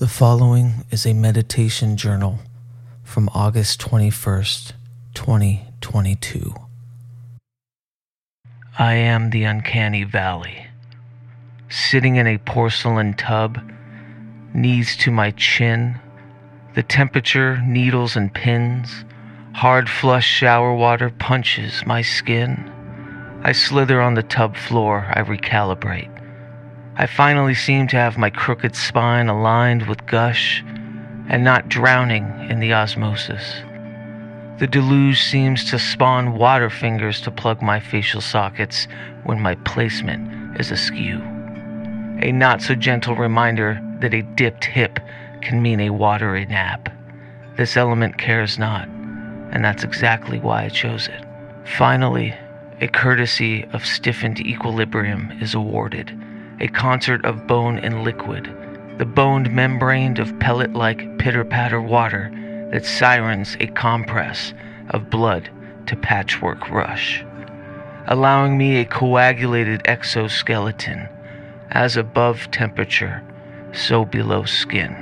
The following is a meditation journal from August 21st, 2022. I am the uncanny valley, sitting in a porcelain tub, knees to my chin, the temperature, needles and pins, hard flush shower water punches my skin. I slither on the tub floor, I recalibrate. I finally seem to have my crooked spine aligned with gush and not drowning in the osmosis. The deluge seems to spawn water fingers to plug my facial sockets when my placement is askew. A not so gentle reminder that a dipped hip can mean a watery nap. This element cares not, and that's exactly why I chose it. Finally, a courtesy of stiffened equilibrium is awarded a concert of bone and liquid, the boned membrane of pellet like pitter patter water that sirens a compress of blood to patchwork rush, allowing me a coagulated exoskeleton, as above temperature, so below skin.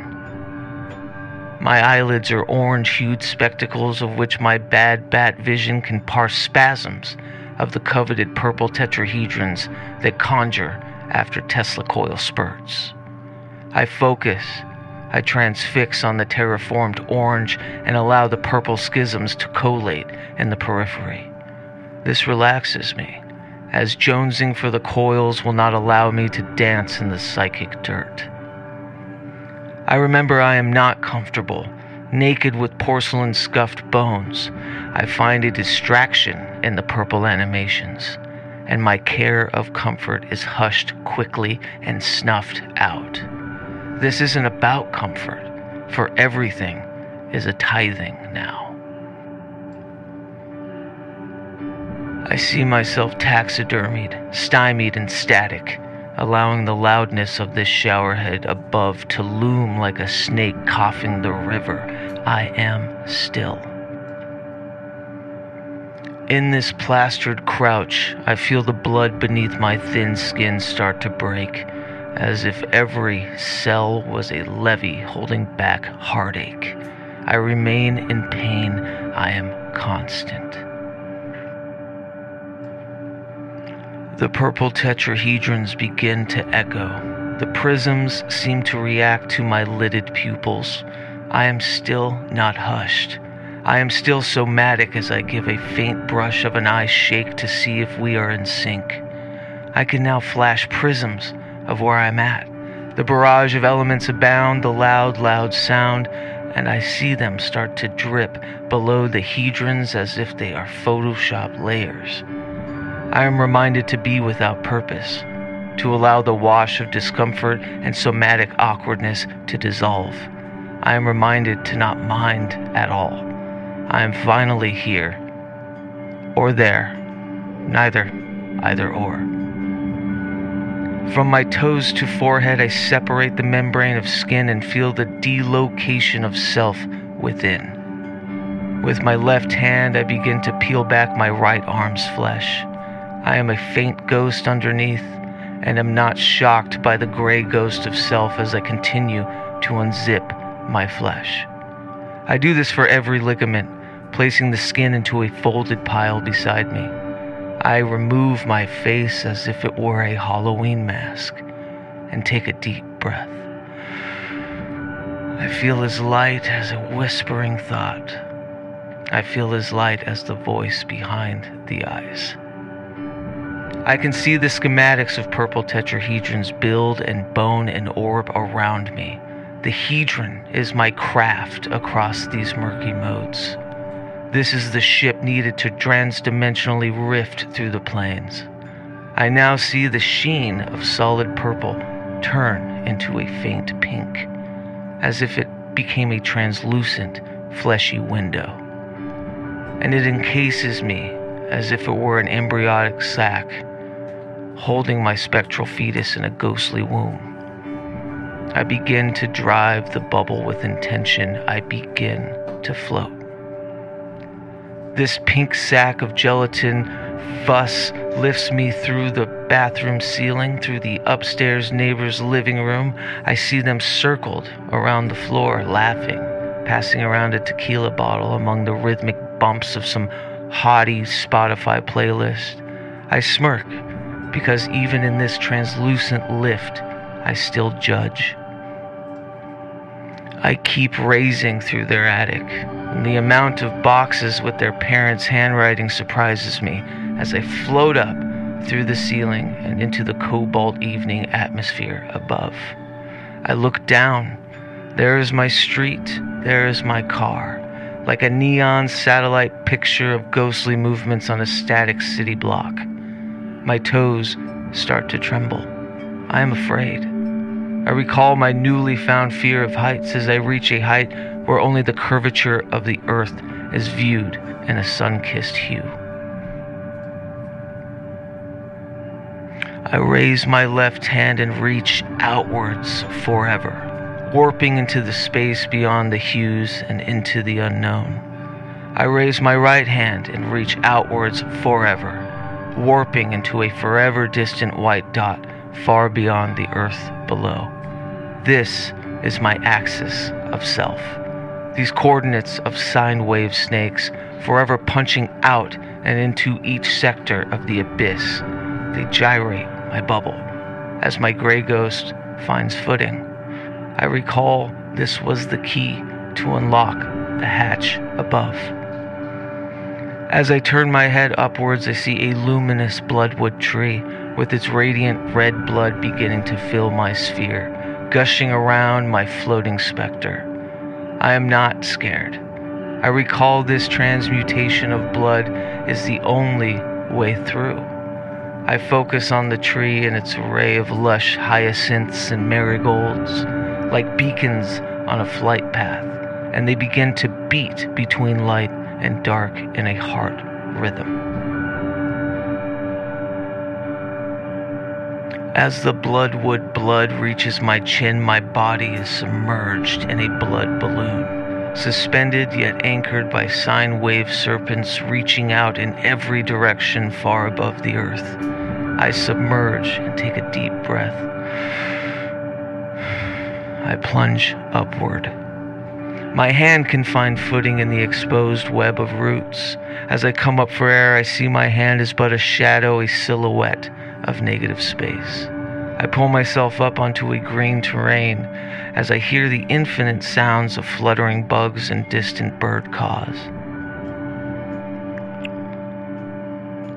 My eyelids are orange hued spectacles of which my bad bat vision can parse spasms of the coveted purple tetrahedrons that conjure after Tesla coil spurts. I focus, I transfix on the terraformed orange and allow the purple schisms to collate in the periphery. This relaxes me, as jonesing for the coils will not allow me to dance in the psychic dirt. I remember I am not comfortable, naked with porcelain scuffed bones. I find a distraction in the purple animations and my care of comfort is hushed quickly and snuffed out. This isn't about comfort, for everything is a tithing now. I see myself taxidermied, stymied, and static, allowing the loudness of this showerhead above to loom like a snake coughing the river. I am still. In this plastered crouch, I feel the blood beneath my thin skin start to break, as if every cell was a levee holding back heartache. I remain in pain. I am constant. The purple tetrahedrons begin to echo. The prisms seem to react to my lidded pupils. I am still not hushed. I am still somatic as I give a faint brush of an eye shake to see if we are in sync. I can now flash prisms of where I'm at. The barrage of elements abound, the loud, loud sound, and I see them start to drip below the hedrons as if they are Photoshop layers. I am reminded to be without purpose, to allow the wash of discomfort and somatic awkwardness to dissolve. I am reminded to not mind at all. I am finally here. Or there. Neither. Either or. From my toes to forehead, I separate the membrane of skin and feel the delocation of self within. With my left hand, I begin to peel back my right arm's flesh. I am a faint ghost underneath, and am not shocked by the gray ghost of self as I continue to unzip my flesh. I do this for every ligament placing the skin into a folded pile beside me. I remove my face as if it were a Halloween mask and take a deep breath. I feel as light as a whispering thought. I feel as light as the voice behind the eyes. I can see the schematics of purple tetrahedrons build and bone and orb around me. The hedron is my craft across these murky modes. This is the ship needed to transdimensionally rift through the planes. I now see the sheen of solid purple turn into a faint pink, as if it became a translucent, fleshy window. And it encases me as if it were an embryonic sac, holding my spectral fetus in a ghostly womb. I begin to drive the bubble with intention. I begin to float. This pink sack of gelatin fuss lifts me through the bathroom ceiling through the upstairs neighbor's living room, I see them circled around the floor, laughing, passing around a tequila bottle among the rhythmic bumps of some haughty Spotify playlist. I smirk because even in this translucent lift, I still judge. I keep raising through their attic, and the amount of boxes with their parents' handwriting surprises me as I float up through the ceiling and into the cobalt evening atmosphere above. I look down. There is my street. There is my car. Like a neon satellite picture of ghostly movements on a static city block. My toes start to tremble. I am afraid. I recall my newly found fear of heights as I reach a height where only the curvature of the earth is viewed in a sun kissed hue. I raise my left hand and reach outwards forever, warping into the space beyond the hues and into the unknown. I raise my right hand and reach outwards forever, warping into a forever distant white dot far beyond the earth below. This is my axis of self. These coordinates of sine wave snakes, forever punching out and into each sector of the abyss, they gyrate my bubble as my gray ghost finds footing. I recall this was the key to unlock the hatch above. As I turn my head upwards, I see a luminous bloodwood tree with its radiant red blood beginning to fill my sphere, gushing around my floating specter. I am not scared. I recall this transmutation of blood is the only way through. I focus on the tree and its array of lush hyacinths and marigolds, like beacons on a flight path, and they begin to beat between light and dark in a heart rhythm. As the bloodwood blood reaches my chin, my body is submerged in a blood balloon, suspended yet anchored by sine wave serpents reaching out in every direction far above the earth. I submerge and take a deep breath. I plunge upward. My hand can find footing in the exposed web of roots. As I come up for air, I see my hand is but a shadow, a silhouette of negative space. I pull myself up onto a green terrain as I hear the infinite sounds of fluttering bugs and distant bird caws.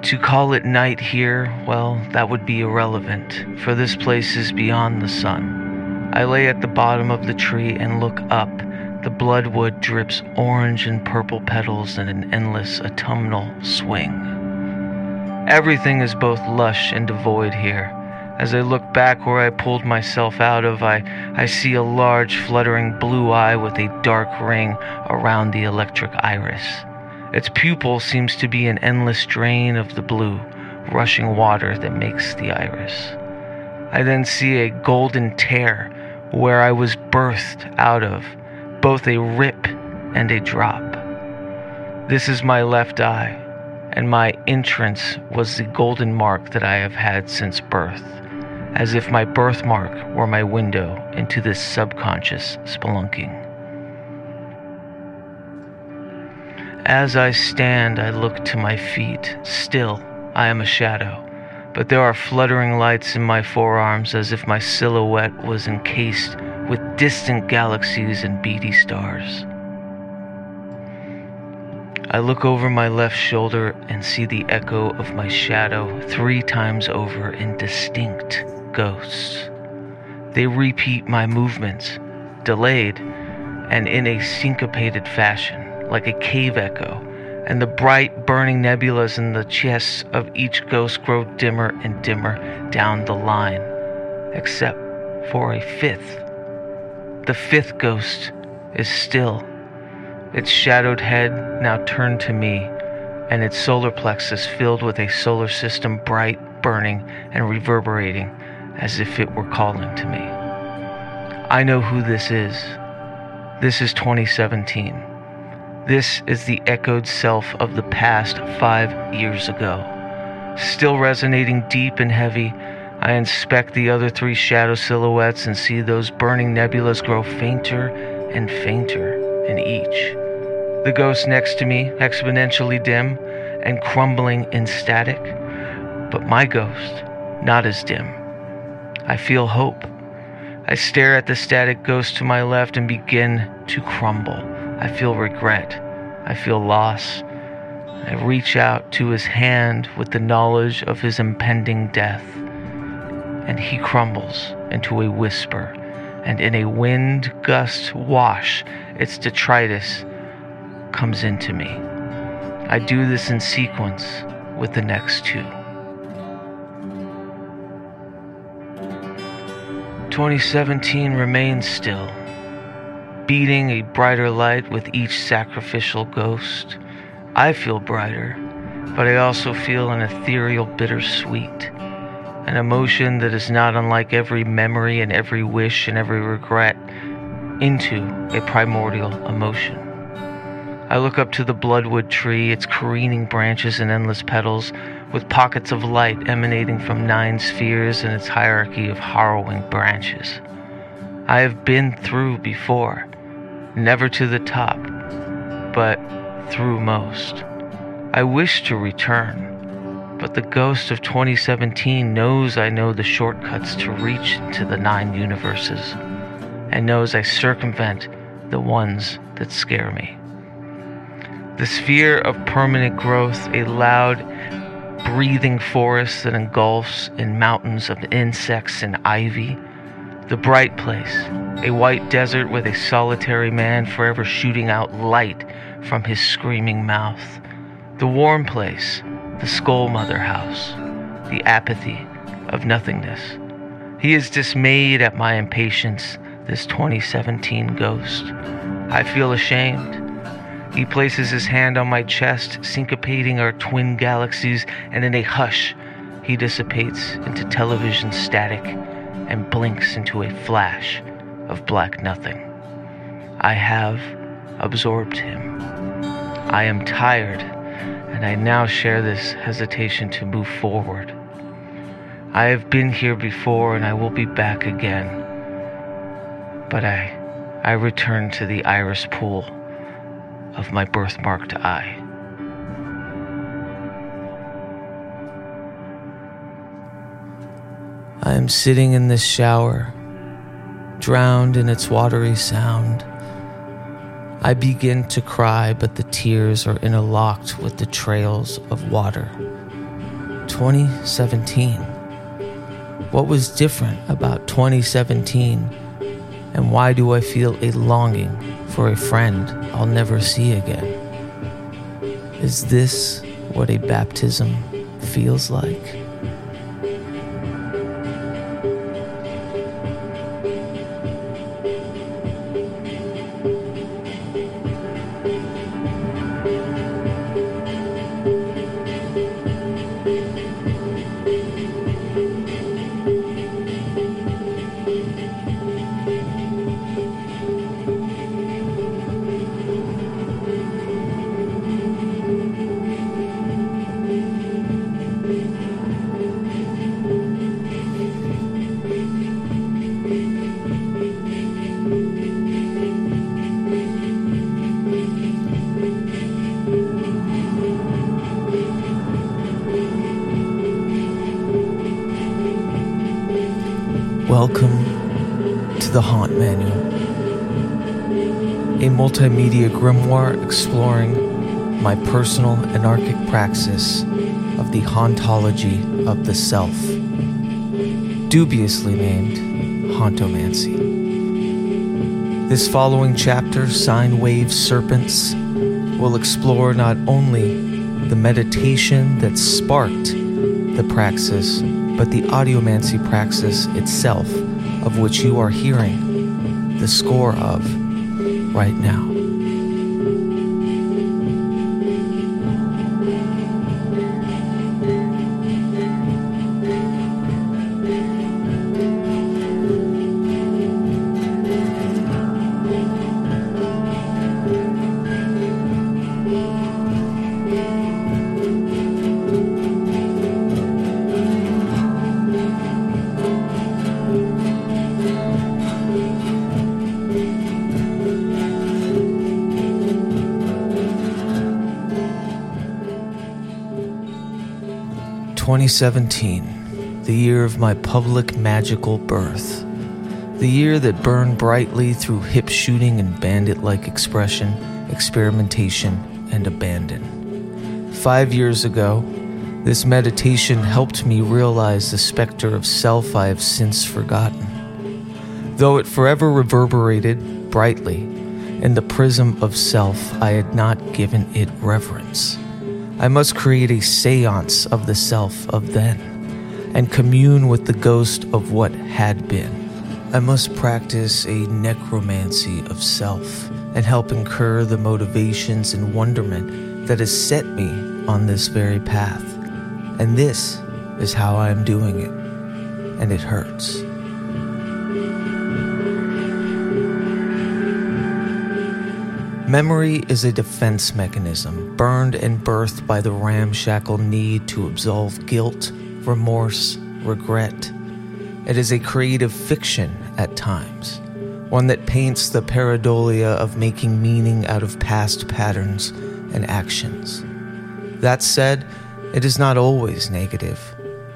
To call it night here, well, that would be irrelevant, for this place is beyond the sun. I lay at the bottom of the tree and look up. The bloodwood drips orange and purple petals in an endless autumnal swing. Everything is both lush and devoid here. As I look back where I pulled myself out of, I, I see a large fluttering blue eye with a dark ring around the electric iris. Its pupil seems to be an endless drain of the blue, rushing water that makes the iris. I then see a golden tear where I was birthed out of, both a rip and a drop. This is my left eye, and my entrance was the golden mark that I have had since birth, as if my birthmark were my window into this subconscious spelunking. As I stand, I look to my feet. Still, I am a shadow, but there are fluttering lights in my forearms as if my silhouette was encased with distant galaxies and beady stars. I look over my left shoulder and see the echo of my shadow three times over in distinct ghosts. They repeat my movements, delayed and in a syncopated fashion like a cave echo, and the bright burning nebulas in the chests of each ghost grow dimmer and dimmer down the line, except for a fifth. The fifth ghost is still, its shadowed head now turned to me, and its solar plexus filled with a solar system bright, burning, and reverberating as if it were calling to me. I know who this is. This is 2017. This is the echoed self of the past five years ago. Still resonating deep and heavy, I inspect the other three shadow silhouettes and see those burning nebulas grow fainter and fainter in each. The ghost next to me, exponentially dim and crumbling in static, but my ghost, not as dim. I feel hope. I stare at the static ghost to my left and begin to crumble. I feel regret. I feel loss. I reach out to his hand with the knowledge of his impending death, and he crumbles into a whisper, and in a wind gust wash, its detritus comes into me. I do this in sequence with the next two. 2017 remains still, beating a brighter light with each sacrificial ghost. I feel brighter, but I also feel an ethereal bittersweet, an emotion that is not unlike every memory and every wish and every regret into a primordial emotion. I look up to the bloodwood tree, its careening branches and endless petals, with pockets of light emanating from nine spheres and its hierarchy of harrowing branches. I have been through before, never to the top, but through most. I wish to return, but the ghost of 2017 knows I know the shortcuts to reach to the nine universes, and knows I circumvent the ones that scare me. The sphere of permanent growth, a loud, breathing forest that engulfs in mountains of insects and ivy. The bright place, a white desert with a solitary man forever shooting out light from his screaming mouth. The warm place, the skull mother house, the apathy of nothingness. He is dismayed at my impatience, this 2017 ghost. I feel ashamed. He places his hand on my chest, syncopating our twin galaxies, and in a hush, he dissipates into television static and blinks into a flash of black nothing. I have absorbed him. I am tired, and I now share this hesitation to move forward. I have been here before, and I will be back again. But I, I return to the iris pool of my birthmarked eye. I am sitting in this shower, drowned in its watery sound. I begin to cry, but the tears are interlocked with the trails of water. 2017. What was different about 2017? And why do I feel a longing for a friend I'll never see again. Is this what a baptism feels like? Welcome to the Haunt Manual, a multimedia grimoire exploring my personal anarchic praxis of the hauntology of the self, dubiously named Hauntomancy. This following chapter, Sine Wave Serpents, will explore not only the meditation that sparked the praxis but the audiomancy praxis itself, of which you are hearing the score of right now. 2017, the year of my public magical birth. The year that burned brightly through hip shooting and bandit like expression, experimentation, and abandon. Five years ago, this meditation helped me realize the specter of self I have since forgotten. Though it forever reverberated brightly in the prism of self, I had not given it reverence. I must create a seance of the self of then and commune with the ghost of what had been. I must practice a necromancy of self and help incur the motivations and wonderment that has set me on this very path. And this is how I am doing it. And it hurts. Memory is a defense mechanism burned and birthed by the ramshackle need to absolve guilt, remorse, regret, it is a creative fiction at times, one that paints the pareidolia of making meaning out of past patterns and actions. That said, it is not always negative.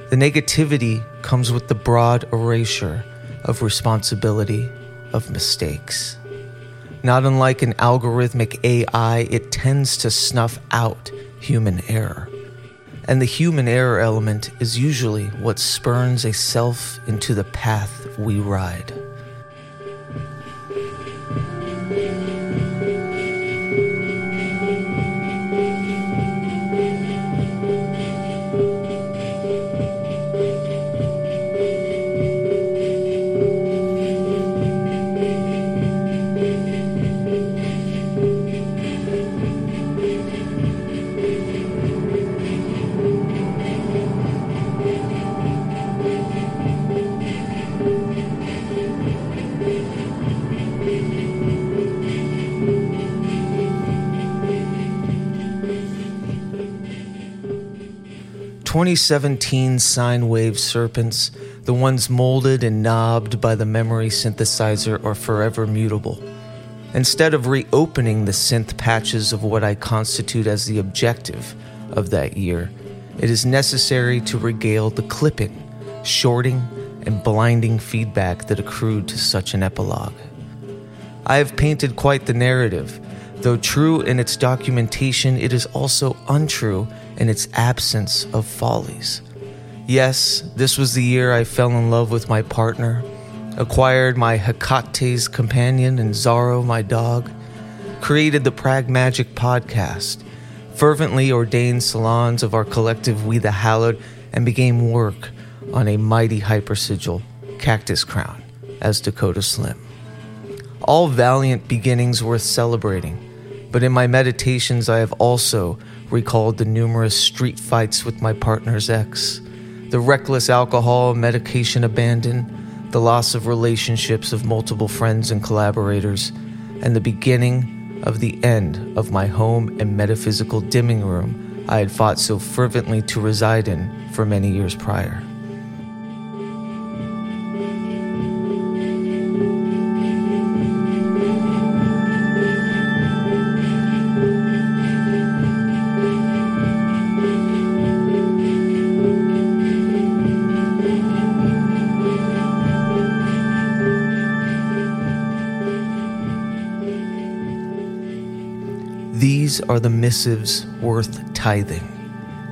The negativity comes with the broad erasure of responsibility of mistakes. Not unlike an algorithmic AI, it tends to snuff out human error and the human error element is usually what spurns a self into the path we ride. 2017 sine wave serpents, the ones molded and knobbed by the memory synthesizer, are forever mutable. Instead of reopening the synth patches of what I constitute as the objective of that year, it is necessary to regale the clipping, shorting, and blinding feedback that accrued to such an epilogue. I have painted quite the narrative. Though true in its documentation, it is also untrue in its absence of follies. Yes, this was the year I fell in love with my partner, acquired my Hecate's companion and Zaro, my dog, created the Pragmagic podcast, fervently ordained salons of our collective We the Hallowed, and began work on a mighty hypersigil, Cactus Crown, as Dakota Slim. All valiant beginnings worth celebrating, but in my meditations I have also recalled the numerous street fights with my partner's ex, the reckless alcohol and medication abandon, the loss of relationships of multiple friends and collaborators, and the beginning of the end of my home and metaphysical dimming room I had fought so fervently to reside in for many years prior. These are the missives worth tithing,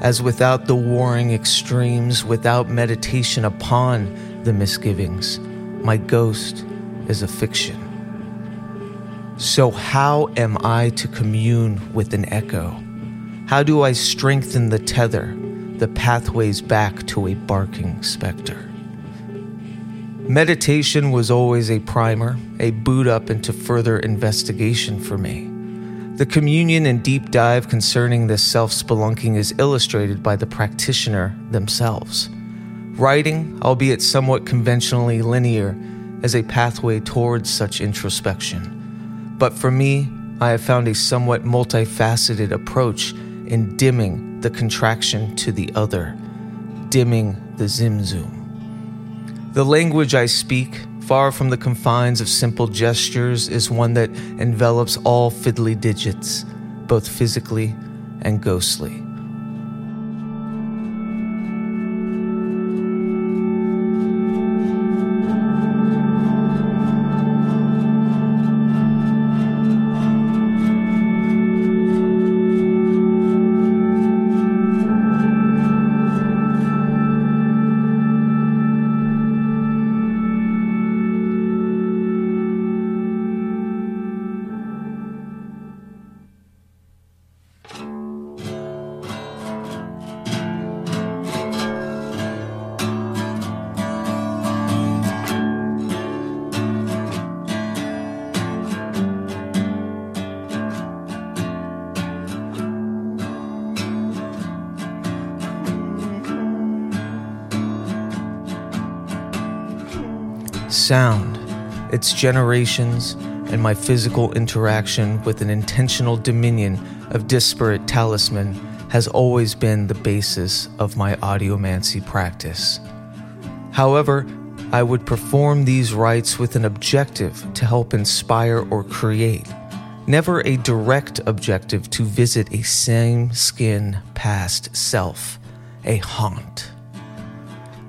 as without the warring extremes, without meditation upon the misgivings, my ghost is a fiction. So, how am I to commune with an echo? How do I strengthen the tether, the pathways back to a barking specter? Meditation was always a primer, a boot up into further investigation for me. The communion and deep dive concerning this self spelunking is illustrated by the practitioner themselves. Writing, albeit somewhat conventionally linear, as a pathway towards such introspection. But for me, I have found a somewhat multifaceted approach in dimming the contraction to the other, dimming the zimzum. The language I speak, far from the confines of simple gestures, is one that envelops all fiddly digits, both physically and ghostly. Sound, its generations, and my physical interaction with an intentional dominion of disparate talisman has always been the basis of my audiomancy practice. However, I would perform these rites with an objective to help inspire or create, never a direct objective to visit a same skin past self, a haunt.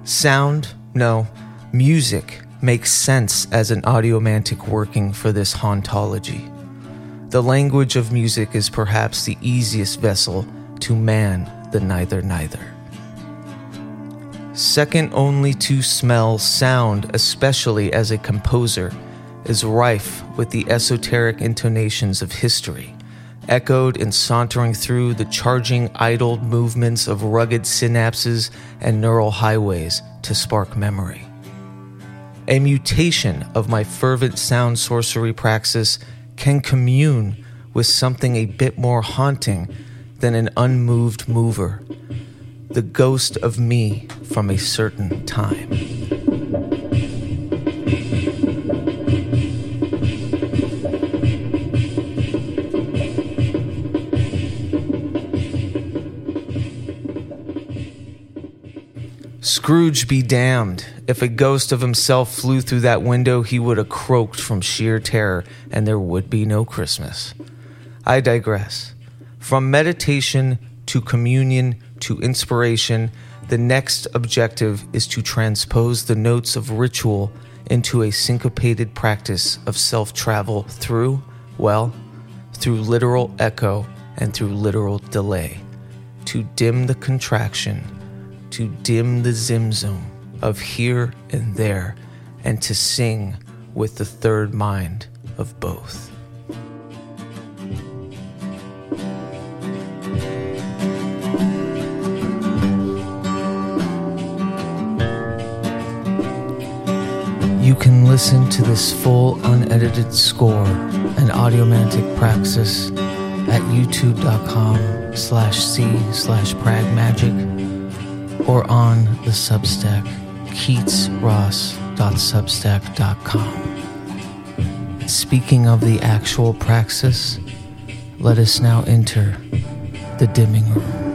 Sound, no, music makes sense as an audiomantic working for this hauntology. The language of music is perhaps the easiest vessel to man the neither neither. Second only to smell, sound, especially as a composer, is rife with the esoteric intonations of history, echoed in sauntering through the charging, idled movements of rugged synapses and neural highways to spark memory. A mutation of my fervent sound sorcery praxis can commune with something a bit more haunting than an unmoved mover, the ghost of me from a certain time. Scrooge be damned. If a ghost of himself flew through that window, he would have croaked from sheer terror, and there would be no Christmas. I digress. From meditation to communion to inspiration, the next objective is to transpose the notes of ritual into a syncopated practice of self travel through, well, through literal echo and through literal delay, to dim the contraction to dim the zimzum of here and there, and to sing with the third mind of both. You can listen to this full unedited score and audiomantic praxis at youtube.com slash c slash pragmagic or on the Substack keatsross.substack.com. Speaking of the actual praxis, let us now enter the dimming room.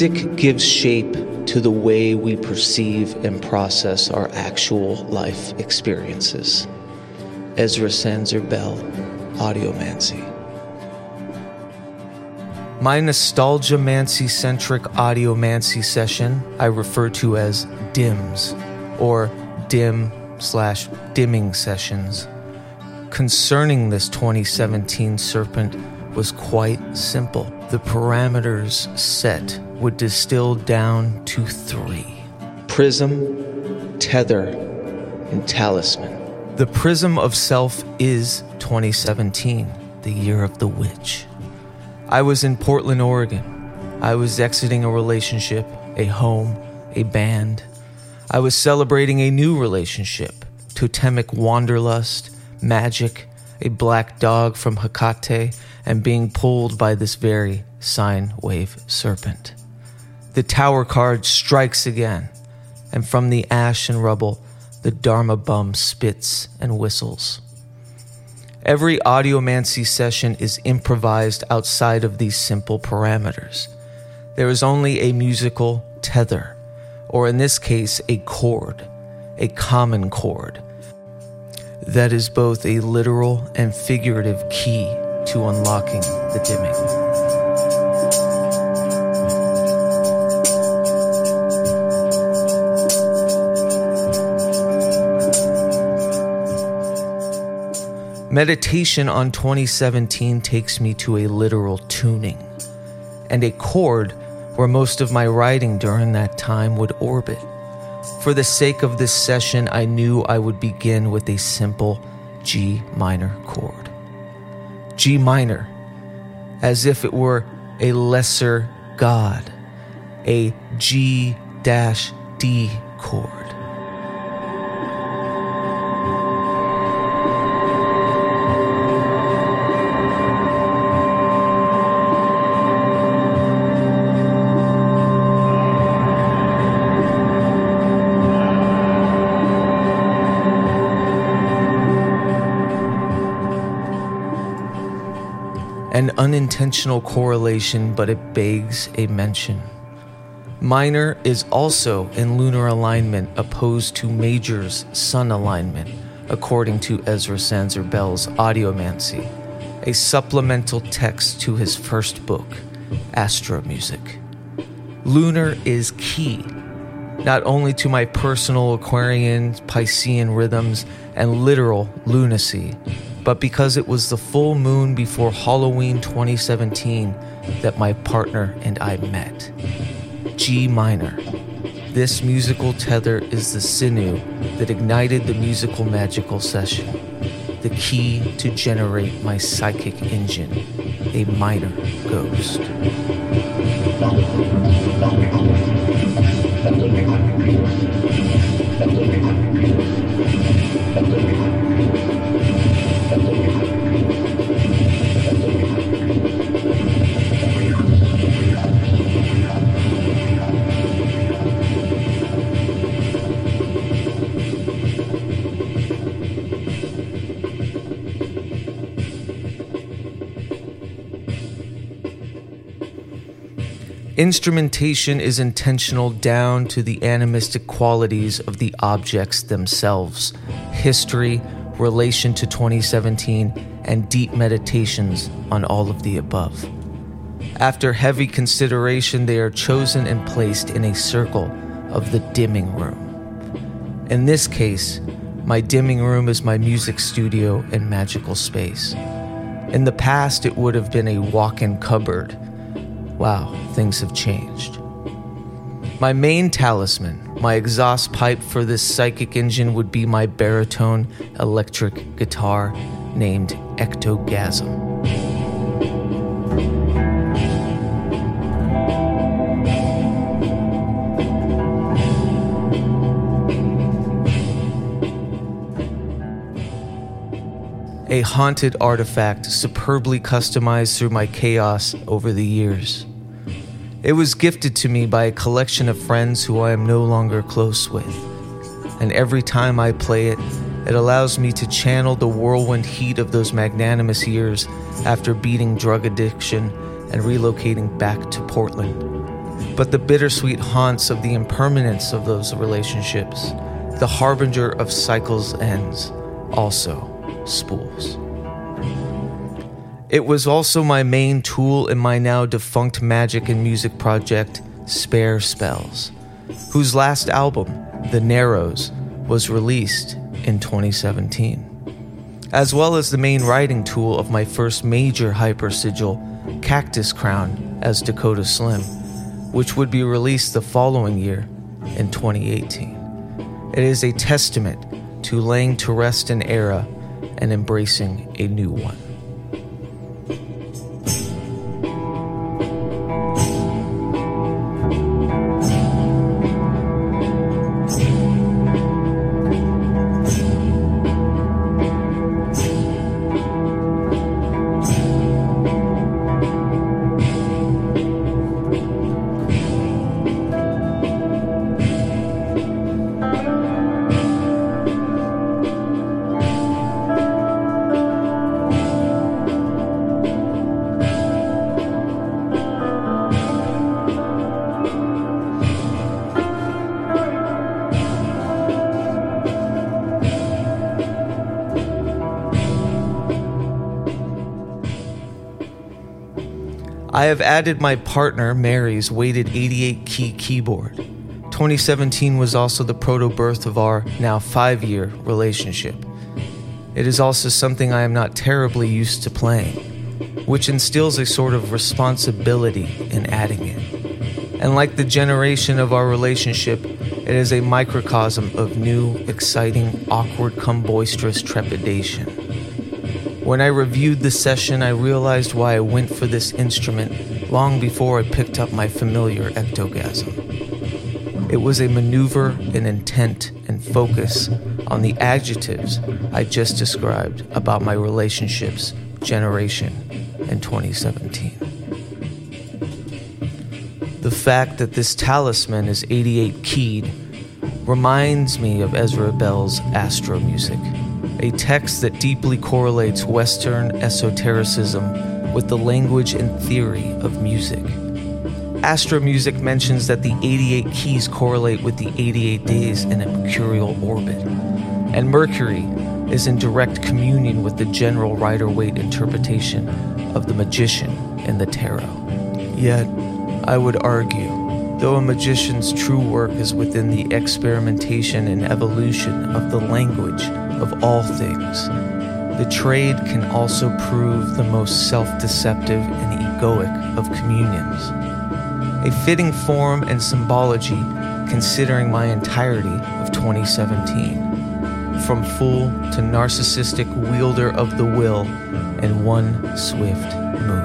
Music gives shape to the way we perceive and process our actual life experiences. Ezra Sandzer Bell, Audiomancy. My nostalgia mancy centric audiomancy session I refer to as DIMS or dim slash dimming sessions. Concerning this 2017 Serpent was quite simple. The parameters set would distill down to three prism, tether, and talisman. The prism of self is 2017, the year of the witch. I was in Portland, Oregon. I was exiting a relationship, a home, a band. I was celebrating a new relationship, totemic wanderlust, magic, a black dog from Hecate, and being pulled by this very sine wave serpent. The tower card strikes again, and from the ash and rubble, the Dharma bum spits and whistles. Every audiomancy session is improvised outside of these simple parameters. There is only a musical tether, or in this case, a chord, a common chord, that is both a literal and figurative key to unlocking the dimming. Meditation on 2017 takes me to a literal tuning and a chord where most of my writing during that time would orbit. For the sake of this session, I knew I would begin with a simple G minor chord. G minor, as if it were a lesser God, a G D chord. An unintentional correlation, but it begs a mention. Minor is also in lunar alignment opposed to major's sun alignment, according to Ezra Sandzer-Bell's Audiomancy, a supplemental text to his first book, Astromusic. Lunar is key, not only to my personal Aquarian, Piscean rhythms and literal lunacy, but because it was the full moon before Halloween 2017 that my partner and I met. G minor. This musical tether is the sinew that ignited the musical magical session, the key to generate my psychic engine, a minor ghost. Instrumentation is intentional down to the animistic qualities of the objects themselves, history, relation to 2017, and deep meditations on all of the above. After heavy consideration, they are chosen and placed in a circle of the dimming room. In this case, my dimming room is my music studio and magical space. In the past, it would have been a walk in cupboard wow, things have changed. My main talisman, my exhaust pipe for this psychic engine would be my baritone electric guitar named Ectogasm. a haunted artifact superbly customized through my chaos over the years. It was gifted to me by a collection of friends who I am no longer close with. And every time I play it, it allows me to channel the whirlwind heat of those magnanimous years after beating drug addiction and relocating back to Portland. But the bittersweet haunts of the impermanence of those relationships, the harbinger of cycles' ends, also spools. It was also my main tool in my now defunct magic and music project, Spare Spells, whose last album, The Narrows, was released in 2017, as well as the main writing tool of my first major hyper sigil, Cactus Crown, as Dakota Slim, which would be released the following year in 2018. It is a testament to laying to rest an era and embracing a new one. Added my partner Mary's weighted 88 key keyboard. 2017 was also the proto birth of our now five year relationship. It is also something I am not terribly used to playing, which instills a sort of responsibility in adding it. And like the generation of our relationship, it is a microcosm of new, exciting, awkward, come boisterous trepidation. When I reviewed the session, I realized why I went for this instrument long before I picked up my familiar ectogasm. It was a maneuver in intent and focus on the adjectives I just described about my relationships, generation, and 2017. The fact that this talisman is 88 keyed reminds me of Ezra Bell's Astro Music a text that deeply correlates Western esotericism with the language and theory of music. Astro Music mentions that the 88 keys correlate with the 88 days in a mercurial orbit, and Mercury is in direct communion with the general Rider Waite interpretation of the magician in the tarot. Yet, I would argue, though a magician's true work is within the experimentation and evolution of the language of all things, the trade can also prove the most self deceptive and egoic of communions. A fitting form and symbology considering my entirety of 2017 from fool to narcissistic wielder of the will in one swift move.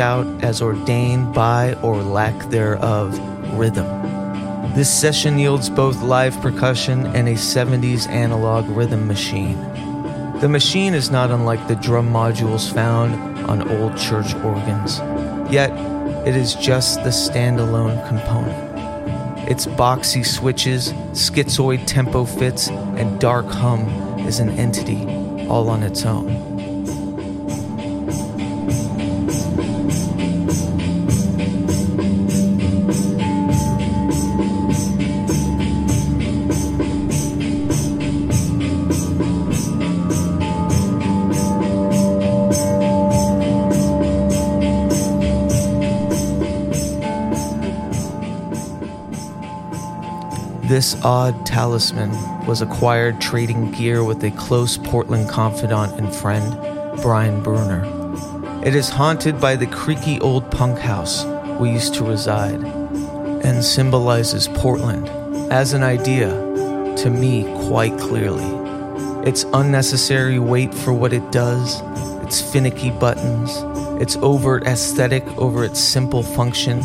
Shout as ordained by or lack thereof rhythm. This session yields both live percussion and a 70s analog rhythm machine. The machine is not unlike the drum modules found on old church organs, yet it is just the standalone component. Its boxy switches, schizoid tempo fits, and dark hum is an entity all on its own. This odd talisman was acquired trading gear with a close Portland confidant and friend, Brian Bruner. It is haunted by the creaky old punk house we used to reside and symbolizes Portland as an idea to me quite clearly. Its unnecessary weight for what it does, its finicky buttons, its overt aesthetic over its simple function,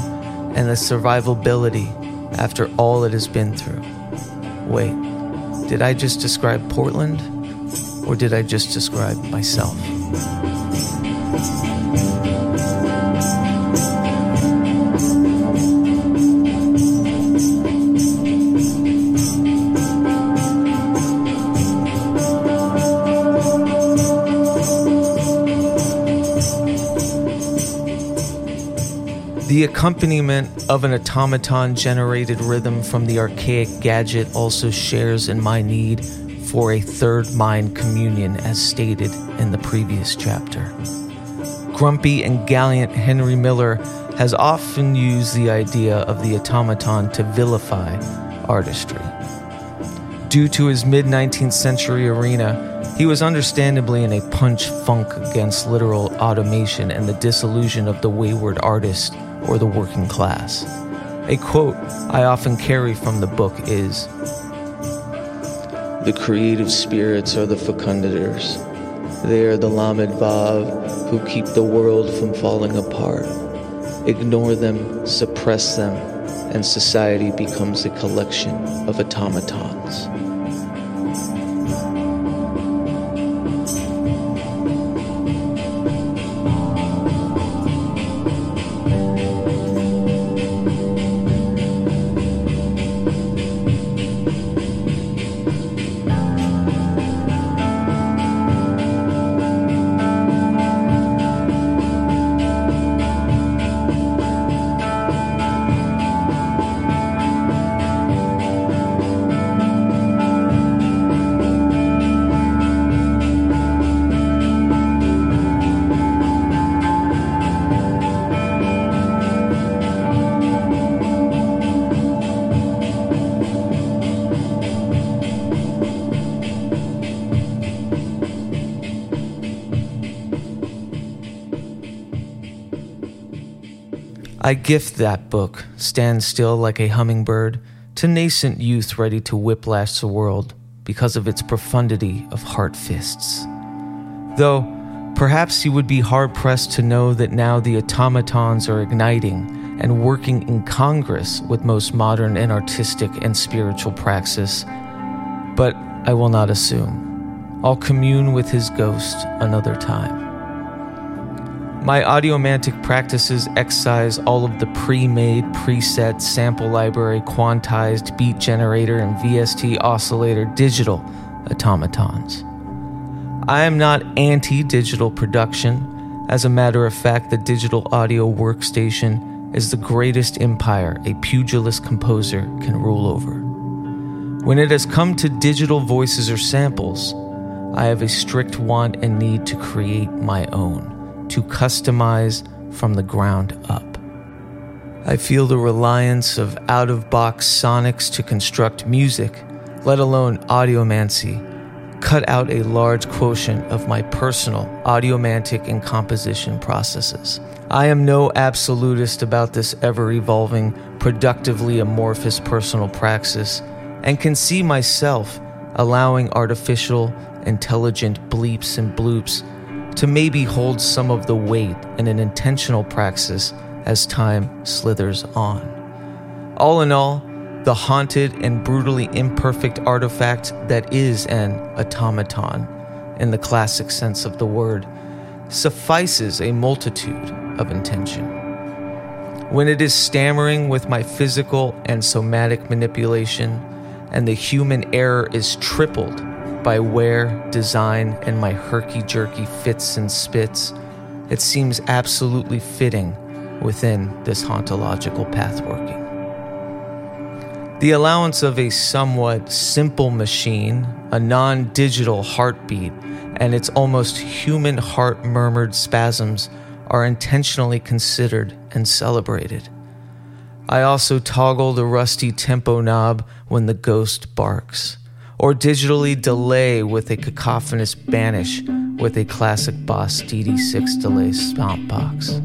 and the survivability after all it has been through. Wait, did I just describe Portland? Or did I just describe myself? The accompaniment of an automaton generated rhythm from the archaic gadget also shares in my need for a third mind communion, as stated in the previous chapter. Grumpy and gallant Henry Miller has often used the idea of the automaton to vilify artistry. Due to his mid 19th century arena, he was understandably in a punch funk against literal automation and the disillusion of the wayward artist or the working class. A quote I often carry from the book is The creative spirits are the fecundators. They are the Lamed Vav who keep the world from falling apart. Ignore them, suppress them, and society becomes a collection of automatons. I gift that book, Stand Still Like a Hummingbird, to nascent youth ready to whiplash the world because of its profundity of heart fists. Though, perhaps you would be hard pressed to know that now the automatons are igniting and working in Congress with most modern and artistic and spiritual praxis. But I will not assume. I'll commune with his ghost another time. My audiomantic practices excise all of the pre made, preset, sample library, quantized, beat generator, and VST oscillator digital automatons. I am not anti digital production. As a matter of fact, the digital audio workstation is the greatest empire a pugilist composer can rule over. When it has come to digital voices or samples, I have a strict want and need to create my own to customize from the ground up. I feel the reliance of out of box sonics to construct music, let alone audiomancy, cut out a large quotient of my personal audiomantic and composition processes. I am no absolutist about this ever evolving, productively amorphous personal praxis, and can see myself allowing artificial, intelligent bleeps and bloops to maybe hold some of the weight in an intentional praxis as time slithers on. All in all, the haunted and brutally imperfect artifact that is an automaton, in the classic sense of the word, suffices a multitude of intention. When it is stammering with my physical and somatic manipulation, and the human error is tripled by wear, design, and my herky jerky fits and spits, it seems absolutely fitting within this hauntological pathworking. The allowance of a somewhat simple machine, a non digital heartbeat, and its almost human heart murmured spasms are intentionally considered and celebrated. I also toggle the rusty tempo knob when the ghost barks or digitally delay with a cacophonous banish with a classic Boss DD6 delay stomp box.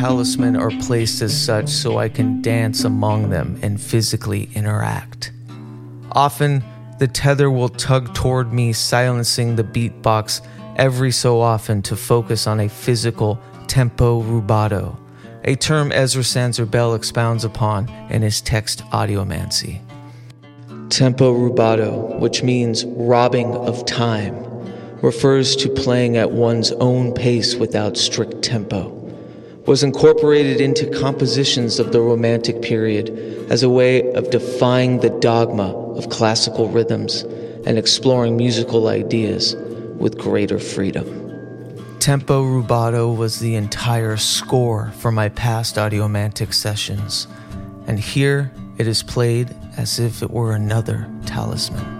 Talisman are placed as such so I can dance among them and physically interact. Often, the tether will tug toward me, silencing the beatbox every so often to focus on a physical tempo rubato, a term Ezra Sandzer-Bell expounds upon in his text Audiomancy. Tempo rubato, which means robbing of time, refers to playing at one's own pace without strict tempo was incorporated into compositions of the Romantic period as a way of defying the dogma of classical rhythms and exploring musical ideas with greater freedom. Tempo rubato was the entire score for my past audiomantic sessions, and here it is played as if it were another talisman.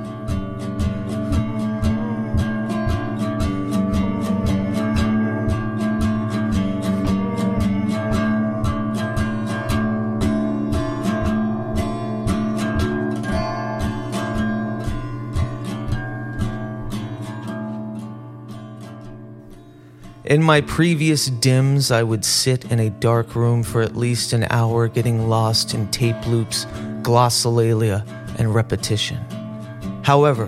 In my previous dims, I would sit in a dark room for at least an hour, getting lost in tape loops, glossolalia, and repetition. However,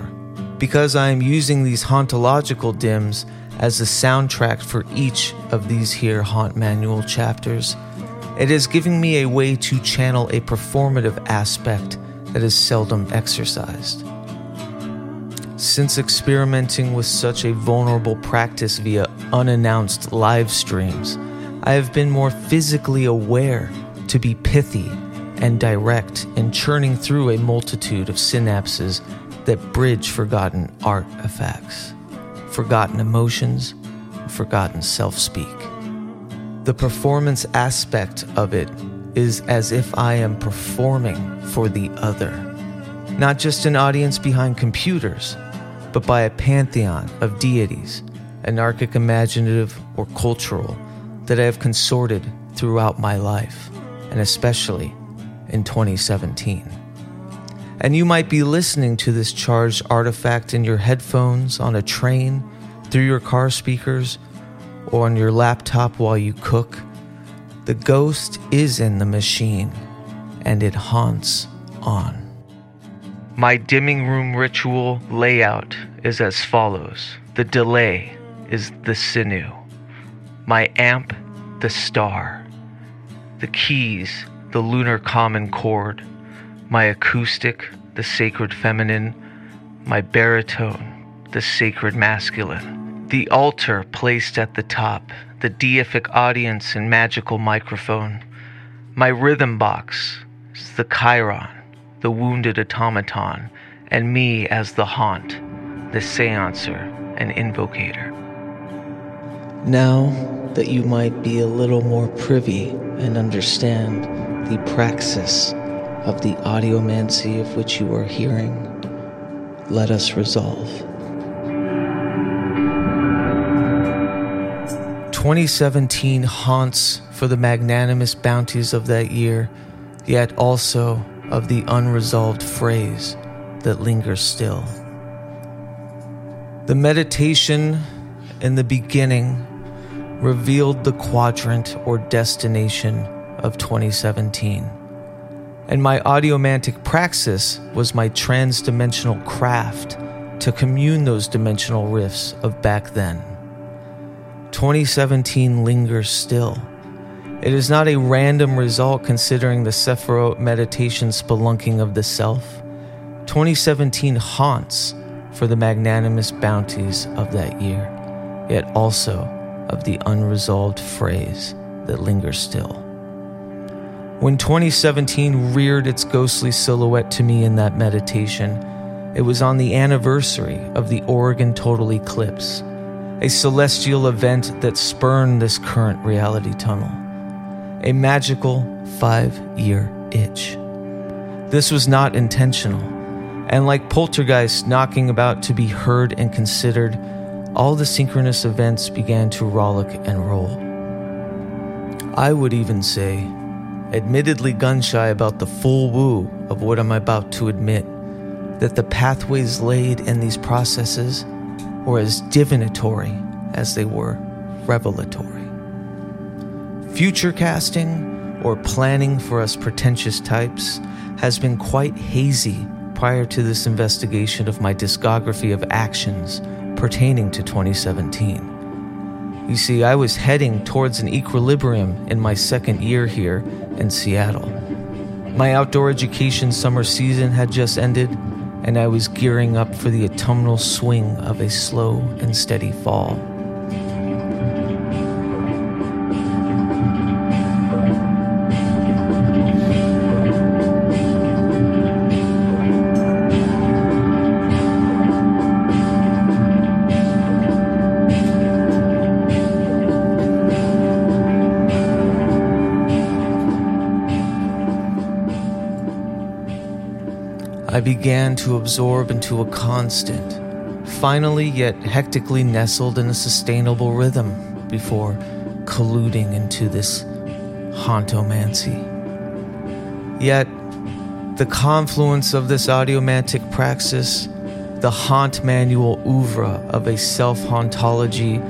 because I am using these hauntological dims as the soundtrack for each of these here haunt manual chapters, it is giving me a way to channel a performative aspect that is seldom exercised. Since experimenting with such a vulnerable practice via unannounced live streams, I have been more physically aware to be pithy and direct in churning through a multitude of synapses that bridge forgotten artifacts, forgotten emotions, forgotten self speak. The performance aspect of it is as if I am performing for the other, not just an audience behind computers, but by a pantheon of deities, anarchic, imaginative, or cultural, that I have consorted throughout my life, and especially in 2017. And you might be listening to this charged artifact in your headphones, on a train, through your car speakers, or on your laptop while you cook. The ghost is in the machine, and it haunts on. My dimming room ritual layout is as follows. The delay is the sinew, my amp, the star, the keys, the lunar common chord, my acoustic, the sacred feminine, my baritone, the sacred masculine, the altar placed at the top, the deific audience and magical microphone, my rhythm box, the chiron, the wounded automaton, and me as the haunt, the seancer and invocator. Now that you might be a little more privy and understand the praxis of the audiomancy of which you are hearing, let us resolve. 2017 haunts for the magnanimous bounties of that year, yet also of the unresolved phrase that lingers still. The meditation in the beginning revealed the quadrant or destination of 2017. And my audiomantic praxis was my transdimensional craft to commune those dimensional rifts of back then. 2017 lingers still. It is not a random result considering the Sephiroth meditation spelunking of the self. 2017 haunts for the magnanimous bounties of that year, yet also of the unresolved phrase that lingers still. When 2017 reared its ghostly silhouette to me in that meditation, it was on the anniversary of the Oregon total eclipse, a celestial event that spurned this current reality tunnel, a magical five year itch. This was not intentional, and like poltergeist knocking about to be heard and considered, all the synchronous events began to rollick and roll. I would even say admittedly gun shy about the full woo of what I'm about to admit, that the pathways laid in these processes were as divinatory as they were revelatory. Future casting, or planning for us pretentious types, has been quite hazy prior to this investigation of my discography of actions pertaining to 2017. You see, I was heading towards an equilibrium in my second year here in Seattle. My outdoor education summer season had just ended, and I was gearing up for the autumnal swing of a slow and steady fall. Began to absorb into a constant, finally yet hectically nestled in a sustainable rhythm before colluding into this hauntomancy. Yet, the confluence of this audiomantic praxis, the haunt manual oeuvre of a self hauntology,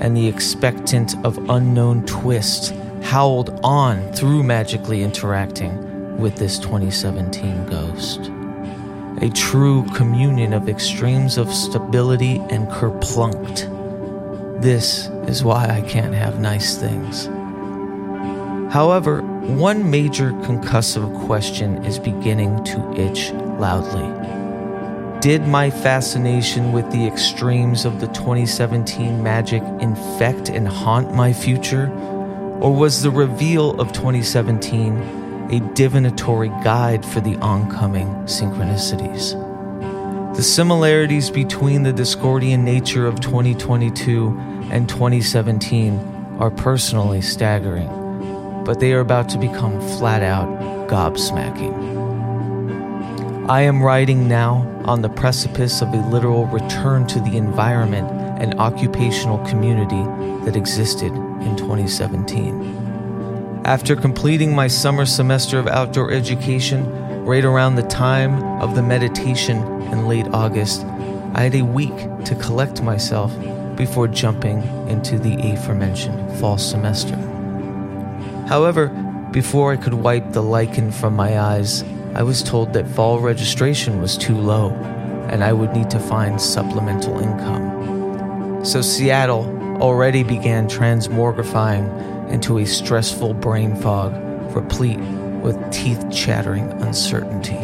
and the expectant of unknown twist howled on through magically interacting with this 2017 ghost. A true communion of extremes of stability and kerplunked. This is why I can't have nice things. However, one major concussive question is beginning to itch loudly. Did my fascination with the extremes of the 2017 magic infect and haunt my future? Or was the reveal of 2017 a divinatory guide for the oncoming synchronicities? The similarities between the Discordian nature of 2022 and 2017 are personally staggering, but they are about to become flat out gobsmacking. I am writing now on the precipice of a literal return to the environment and occupational community that existed in 2017. After completing my summer semester of outdoor education, right around the time of the meditation in late August, I had a week to collect myself before jumping into the aforementioned fall semester. However, before I could wipe the lichen from my eyes, I was told that fall registration was too low and I would need to find supplemental income. So Seattle already began transmogrifying into a stressful brain fog replete with teeth chattering uncertainty.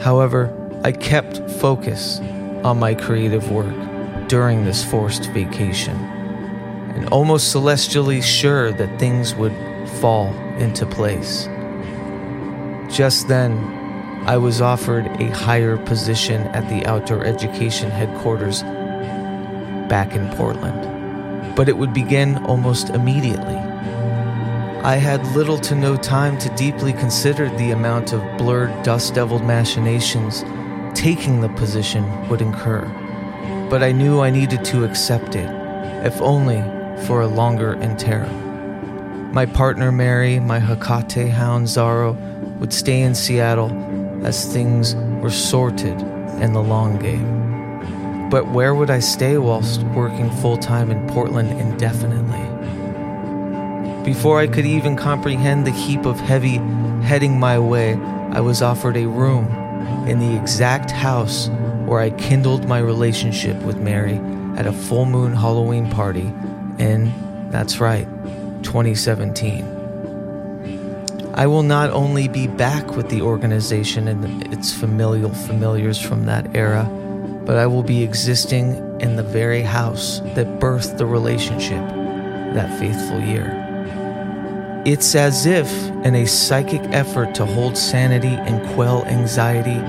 However, I kept focus on my creative work during this forced vacation and almost celestially sure that things would fall into place. Just then, I was offered a higher position at the outdoor education headquarters back in Portland, but it would begin almost immediately. I had little to no time to deeply consider the amount of blurred, dust deviled machinations taking the position would incur, but I knew I needed to accept it, if only for a longer interim. My partner Mary, my Hecate hound Zaro, would stay in Seattle as things were sorted in the long game. But where would I stay whilst working full time in Portland indefinitely? Before I could even comprehend the heap of heavy heading my way, I was offered a room in the exact house where I kindled my relationship with Mary at a full moon Halloween party in, that's right, 2017. I will not only be back with the organization and its familial familiars from that era, but I will be existing in the very house that birthed the relationship that faithful year. It's as if, in a psychic effort to hold sanity and quell anxiety,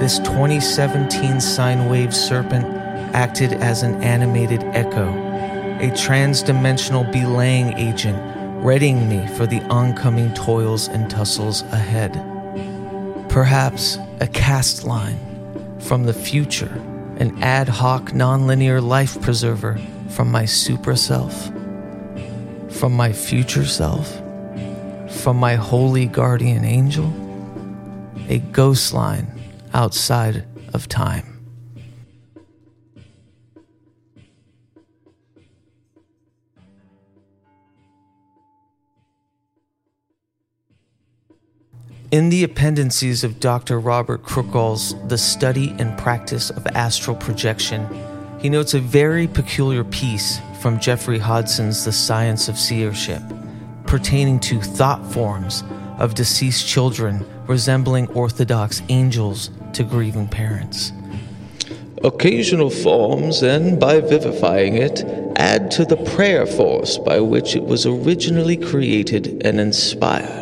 this 2017 sine wave serpent acted as an animated echo, a trans-dimensional belaying agent readying me for the oncoming toils and tussles ahead. Perhaps a cast line from the future, an ad hoc nonlinear life preserver from my supra self, from my future self, from my holy guardian angel, a ghost line outside of time. In the appendices of Dr. Robert Crookall's The Study and Practice of Astral Projection, he notes a very peculiar piece from Geoffrey Hodson's The Science of Seership, pertaining to thought forms of deceased children resembling Orthodox angels to grieving parents. Occasional forms, and by vivifying it, add to the prayer force by which it was originally created and inspired.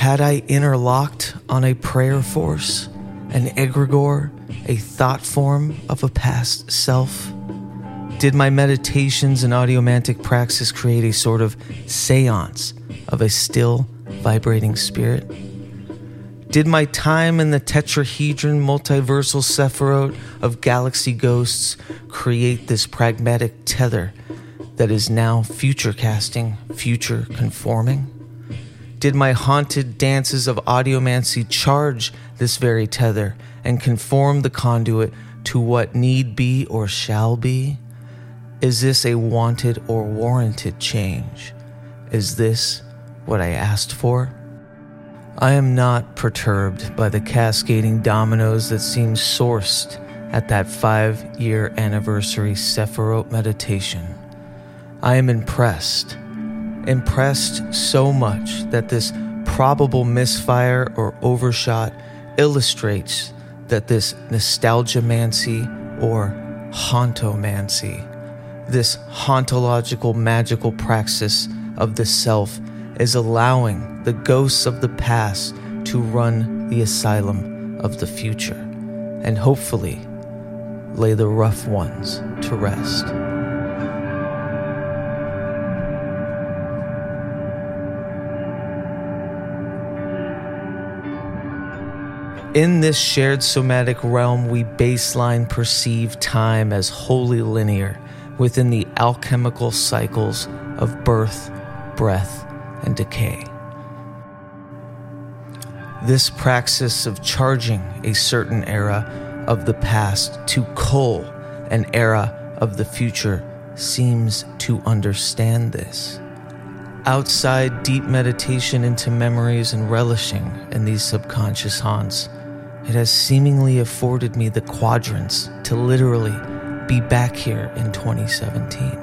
Had I interlocked on a prayer force, an egregore, a thought form of a past self? Did my meditations and audiomantic praxis create a sort of seance of a still, vibrating spirit? Did my time in the tetrahedron multiversal sephiroth of galaxy ghosts create this pragmatic tether that is now future casting, future conforming? Did my haunted dances of audiomancy charge this very tether and conform the conduit to what need be or shall be? Is this a wanted or warranted change? Is this what I asked for? I am not perturbed by the cascading dominoes that seem sourced at that five year anniversary Sephirot meditation. I am impressed, impressed so much that this probable misfire or overshot illustrates that this nostalgiamancy or hauntomancy, this hauntological magical praxis of the self, is allowing the ghosts of the past to run the asylum of the future and hopefully lay the rough ones to rest. In this shared somatic realm, we baseline perceive time as wholly linear within the alchemical cycles of birth, breath, and decay. This praxis of charging a certain era of the past to cull an era of the future seems to understand this. Outside deep meditation into memories and relishing in these subconscious haunts, it has seemingly afforded me the quadrants to literally be back here in 2017.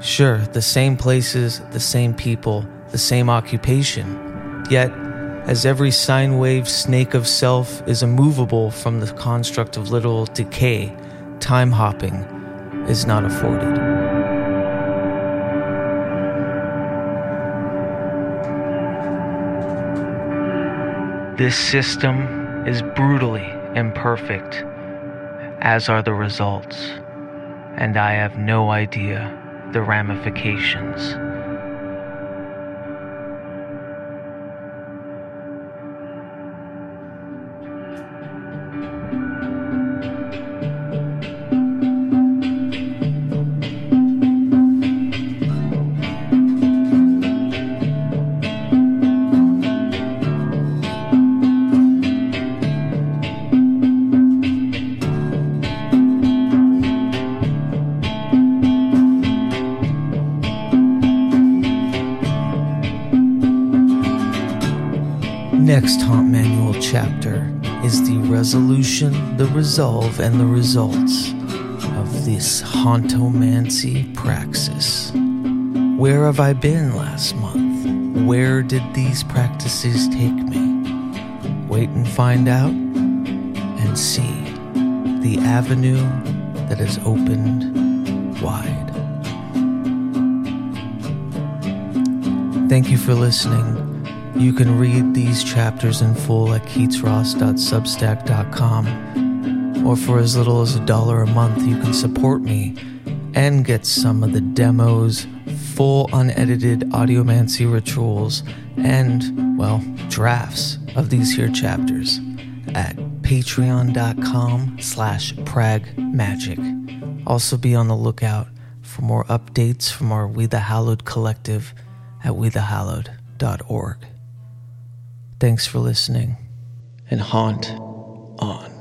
Sure, the same places, the same people, the same occupation. Yet, as every sine wave snake of self is immovable from the construct of literal decay, time hopping is not afforded. This system is brutally imperfect, as are the results, and I have no idea the ramifications. Resolution, the resolve, and the results of this hauntomancy praxis. Where have I been last month? Where did these practices take me? Wait and find out and see the avenue that is opened wide. Thank you for listening. You can read these chapters in full at keatsross.substack.com, or for as little as a dollar a month, you can support me and get some of the demos, full unedited audiomancy rituals, and, well, drafts of these here chapters at patreon.com slash pragmagic. Also be on the lookout for more updates from our We the Hallowed collective at wethehallowed.org. Thanks for listening. And haunt on.